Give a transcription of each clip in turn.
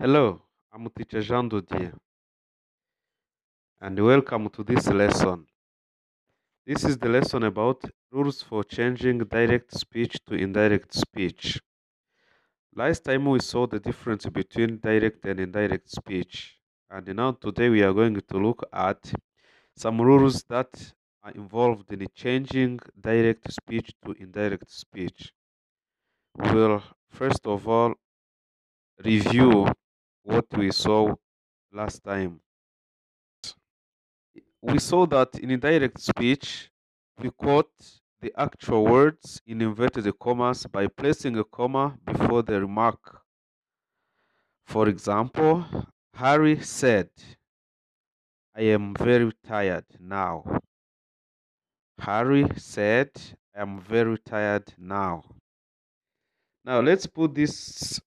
Hello, I'm teacher Jean Dodier, and welcome to this lesson. This is the lesson about rules for changing direct speech to indirect speech. Last time we saw the difference between direct and indirect speech, and now today we are going to look at some rules that are involved in changing direct speech to indirect speech. We will first of all review what we saw last time. We saw that in indirect speech, we quote the actual words in inverted commas by placing a comma before the remark. For example, Harry said, I am very tired now. Harry said, I am very tired now. Now let's put this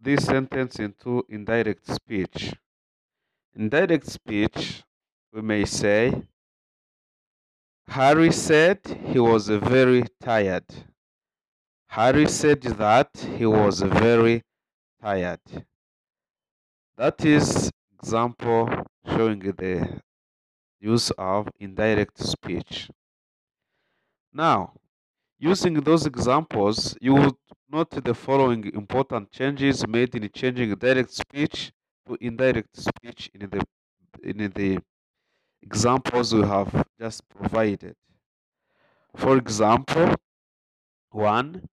this sentence into indirect speech. Indirect speech, we may say, Harry said he was very tired. Harry said that he was very tired. That is example showing the use of indirect speech. Now, using those examples, you would note the following important changes made in changing direct speech to indirect speech in the in the examples we have just provided. For example, one,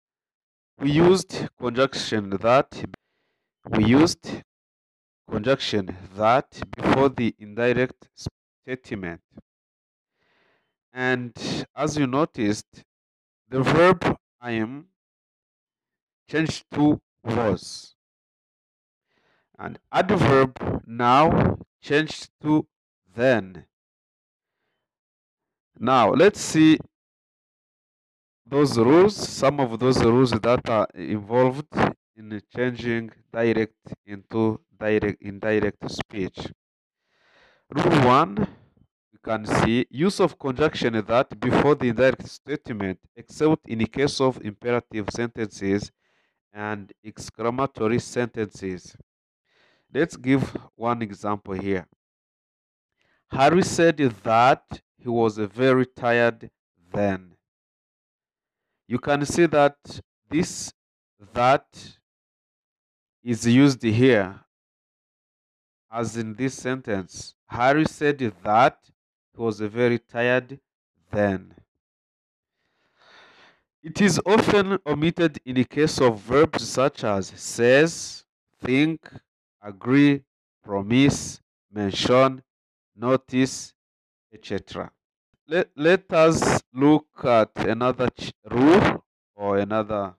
we used conjunction that we used conjunction that before the indirect statement. And as you noticed, the verb I am changed to was. And adverb now changed to then. Now let's see those rules, some of those rules that are involved in changing direct into direct indirect speech. Rule one, you can see use of conjunction that before the indirect statement, except in the case of imperative sentences and exclamatory sentences. Let's give one example here. Harry said that he was very tired then. You can see that this that is used here as in this sentence. Harry said that he was very tired then. It is often omitted in the case of verbs such as says, think, agree, promise, mention, notice, etc. Let, let us look at another rule or another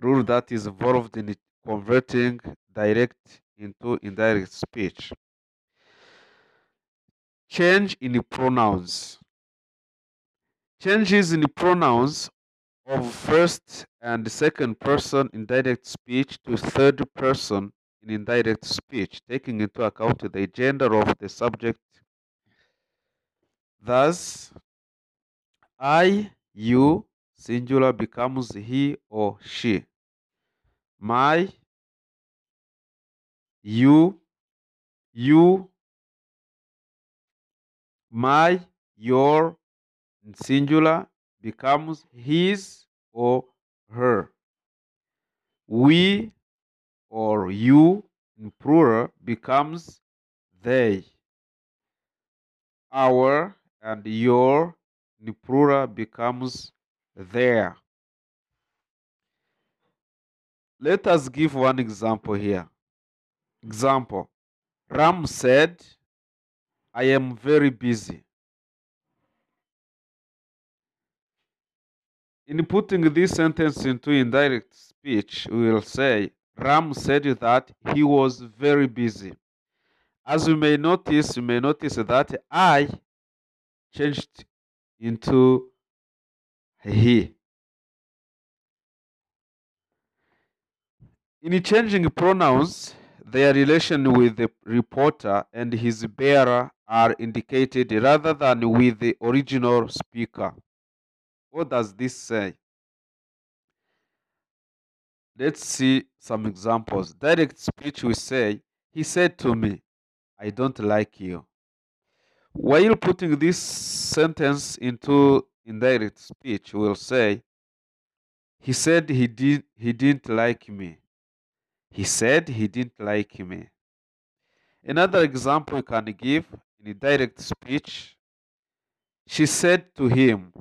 rule that is involved in converting direct into indirect speech. Change in the pronouns. Changes in the pronouns of first and second person in direct speech to third person in indirect speech, taking into account the gender of the subject. Thus, I, you, singular becomes he or she. My, you, you, my, your, singular becomes his or her. We or you in plural becomes they. Our and your in plural becomes their. Let us give one example here. Example Ram said, I am very busy. In putting this sentence into indirect speech, we will say Ram said that he was very busy. As you may notice, you may notice that I changed into he. In changing pronouns, their relation with the reporter and his bearer are indicated rather than with the original speaker. What does this say? Let's see some examples. Direct speech, we say, He said to me, I don't like you. While putting this sentence into indirect speech, we'll say, He said he, did, he didn't like me. He said he didn't like me. Another example you can give in a direct speech, she said to him,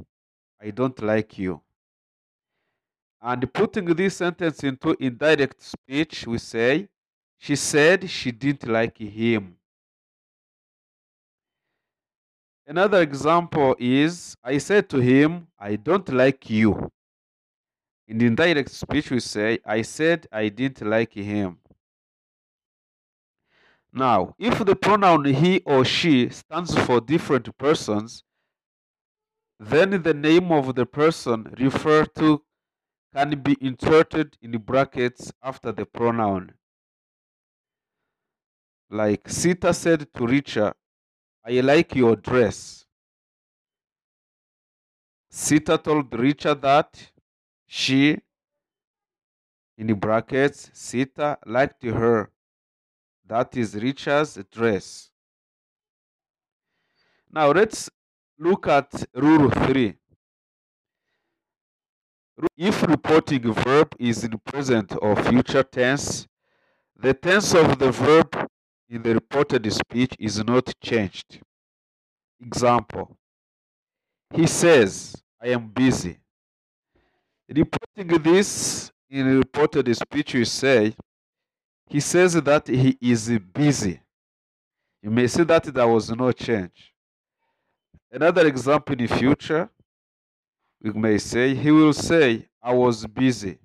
I don't like you. And putting this sentence into indirect speech, we say, she said she didn't like him. Another example is, I said to him, I don't like you. In the indirect speech, we say, I said I didn't like him. Now, if the pronoun he or she stands for different persons, then the name of the person referred to can be inserted in brackets after the pronoun. Like Sita said to Richa, I like your dress. Sita told Richa that she, in brackets, Sita liked her. That is Richard's dress. Now let's look at rule 3. If reporting verb is in present or future tense, the tense of the verb in the reported speech is not changed. Example He says, I am busy. Reporting this in reported speech, we say, he says that he is busy. You may see that there was no change. Another example in the future, we may say, he will say, I was busy.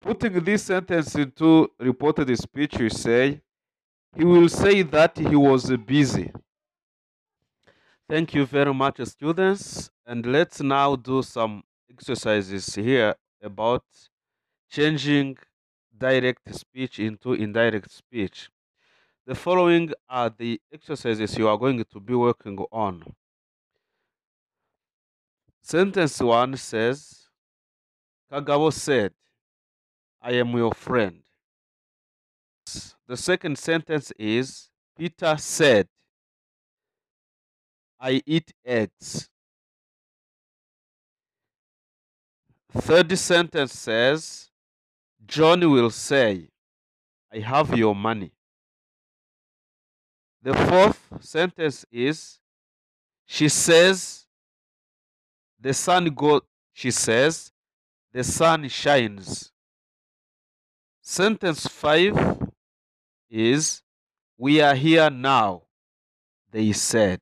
Putting this sentence into reported speech, we say, he will say that he was busy. Thank you very much, students. And let's now do some exercises here about changing direct speech into indirect speech. The following are the exercises you are going to be working on. Sentence 1 says, Kagabo said, I am your friend. The second sentence is, Peter said, I eat eggs. Third sentence says, John will say, I have your money. The fourth sentence is, she says, the sun go, she says, the sun shines. Sentence five is, we are here now, they said.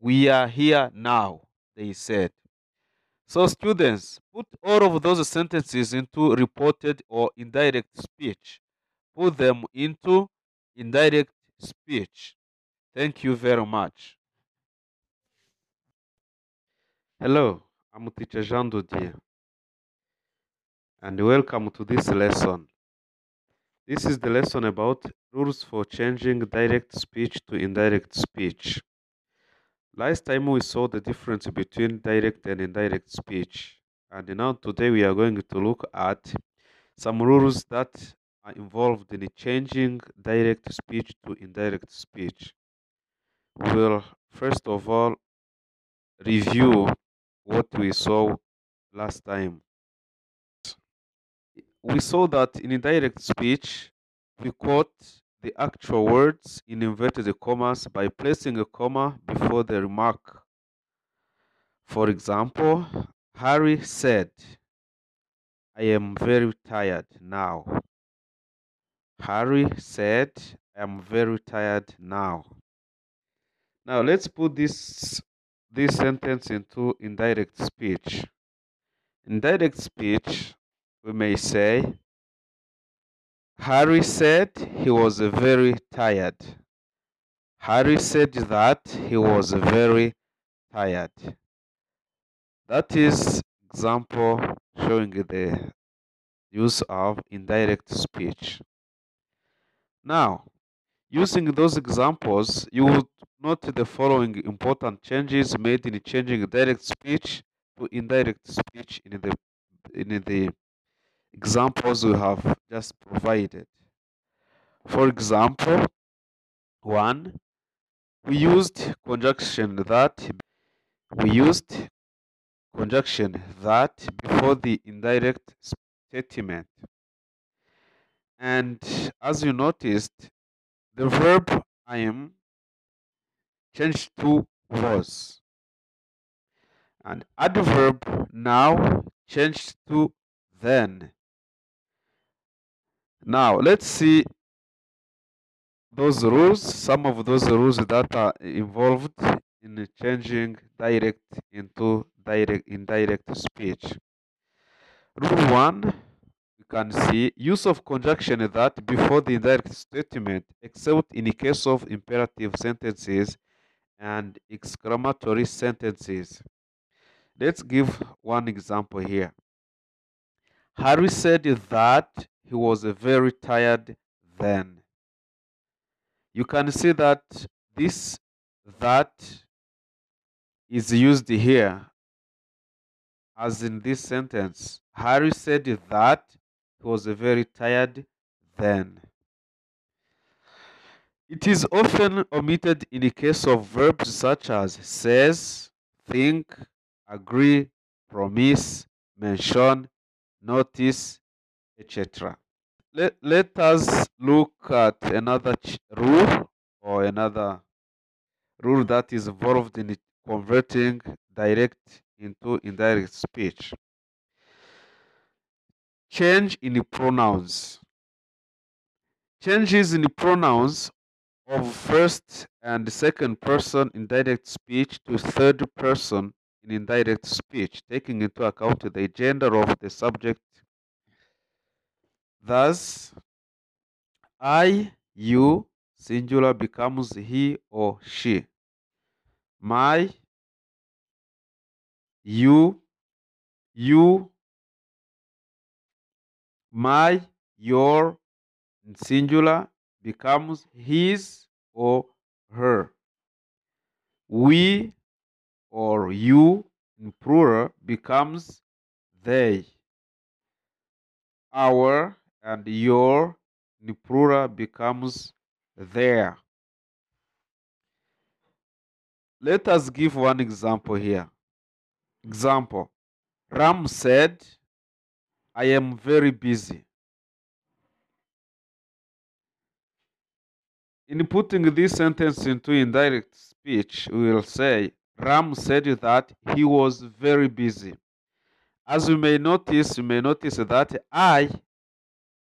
We are here now, they said. So students, put all of those sentences into reported or indirect speech. Put them into indirect speech. Thank you very much. Hello, I'm teacher Jean Dodier and welcome to this lesson. This is the lesson about rules for changing direct speech to indirect speech. Last time we saw the difference between direct and indirect speech and now today we are going to look at some rules that are involved in changing direct speech to indirect speech. We will first of all review what we saw last time. We saw that in indirect speech, we quote the actual words in inverted commas by placing a comma before the remark. For example, Harry said, I am very tired now. Harry said, I am very tired now. Now let's put this this sentence into indirect speech. Indirect speech, we may say, Harry said he was very tired. Harry said that he was very tired. That is example showing the use of indirect speech. Now, using those examples, you would note the following important changes made in changing direct speech to indirect speech in the in the examples we have just provided. For example, one, we used conjunction that we used conjunction that before the indirect statement. And as you noticed, the verb I am changed to was. And adverb now changed to then. Now let's see those rules, some of those rules that are involved in changing direct into direct indirect speech. Rule one, you can see use of conjunction that before the indirect statement, except in the case of imperative sentences and exclamatory sentences. Let's give one example here. Harry said that he was a very tired then. You can see that this that is used here as in this sentence. Harry said that he was very tired then. It is often omitted in the case of verbs such as says, think, agree, promise, mention, notice, etc. Let, let us look at another rule or another rule that is involved in converting direct into indirect speech. Change in the pronouns. Changes in the pronouns of first and second person in direct speech to third person in indirect speech, taking into account the gender of the subject. Thus, I, you, singular becomes he or she. My, you, you, my, your, singular becomes his or her. We or you in plural becomes they. Our and your in plural becomes their. Let us give one example here. Example Ram said, I am very busy. In putting this sentence into indirect speech, we will say, Ram said that he was very busy. As you may notice, you may notice that I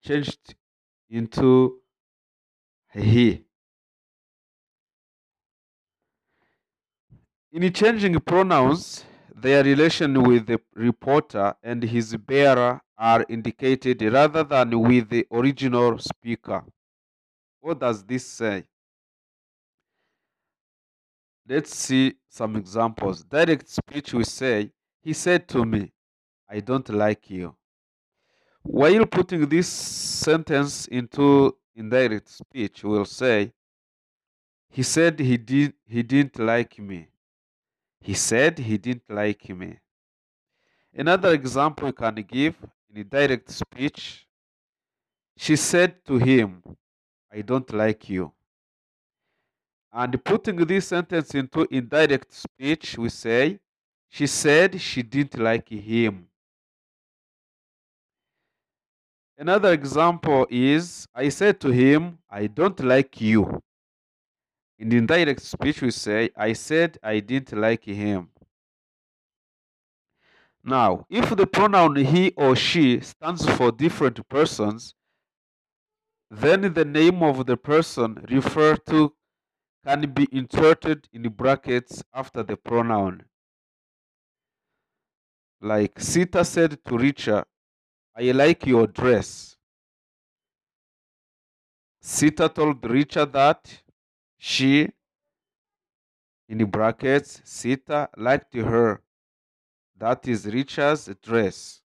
changed into he. In changing pronouns, their relation with the reporter and his bearer are indicated rather than with the original speaker. What does this say? Let's see some examples. Direct speech, we say, He said to me, I don't like you. While putting this sentence into indirect speech, we'll say, He said he, did, he didn't like me. He said he didn't like me. Another example you can give in direct speech, she said to him, I don't like you. And putting this sentence into indirect speech, we say, she said she didn't like him. Another example is, I said to him, I don't like you. In the indirect speech, we say, I said I didn't like him. Now, if the pronoun he or she stands for different persons, then the name of the person referred to can be inserted in brackets after the pronoun. Like Sita said to Richard, I like your dress. Sita told Richard that she, in brackets, Sita liked her. That is Richard's dress.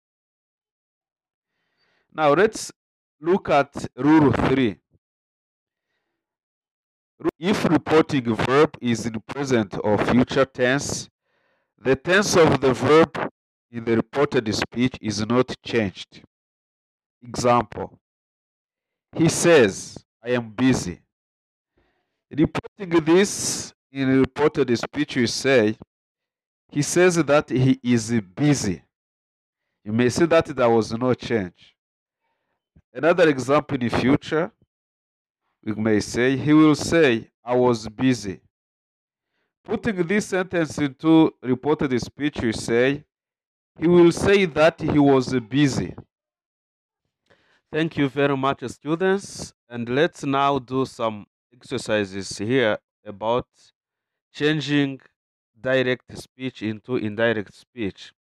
Now let's look at rule 3. If reporting verb is in present or future tense, the tense of the verb in the reported speech is not changed. Example He says, I am busy. Reporting this in reported speech, you say, he says that he is busy. You may see that there was no change. Another example in the future, we may say, he will say, I was busy. Putting this sentence into reported speech, you say, he will say that he was busy. Thank you very much, students. And let's now do some exercises here about changing direct speech into indirect speech.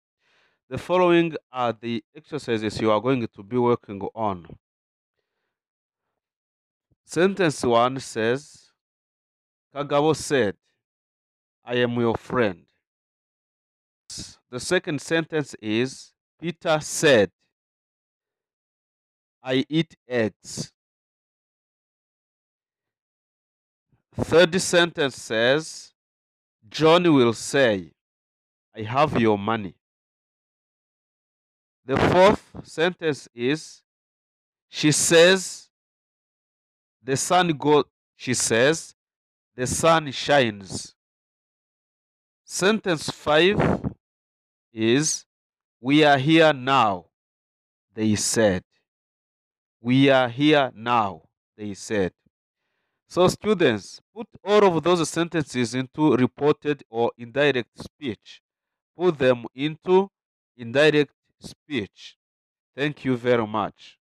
The following are the exercises you are going to be working on. Sentence 1 says, Kagabo said, I am your friend. The second sentence is, Peter said, I eat eggs. Third sentence says, John will say, I have your money. The fourth sentence is, she says, the sun go, she says, the sun shines. Sentence five is, we are here now, they said. We are here now, they said. So students, put all of those sentences into reported or indirect speech. Put them into indirect speech. Thank you very much.